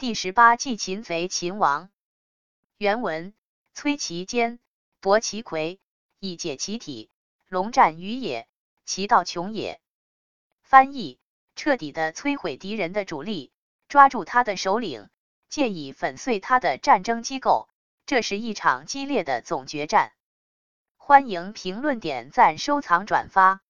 第十八计擒贼擒王。原文崔其坚夺其魁以解其体龙战于野其道穷也翻译彻底的摧毁敌人的主力抓住他的首领借以粉碎他的战争机构。这是一场激烈的总决战。欢迎评论点赞收藏转发。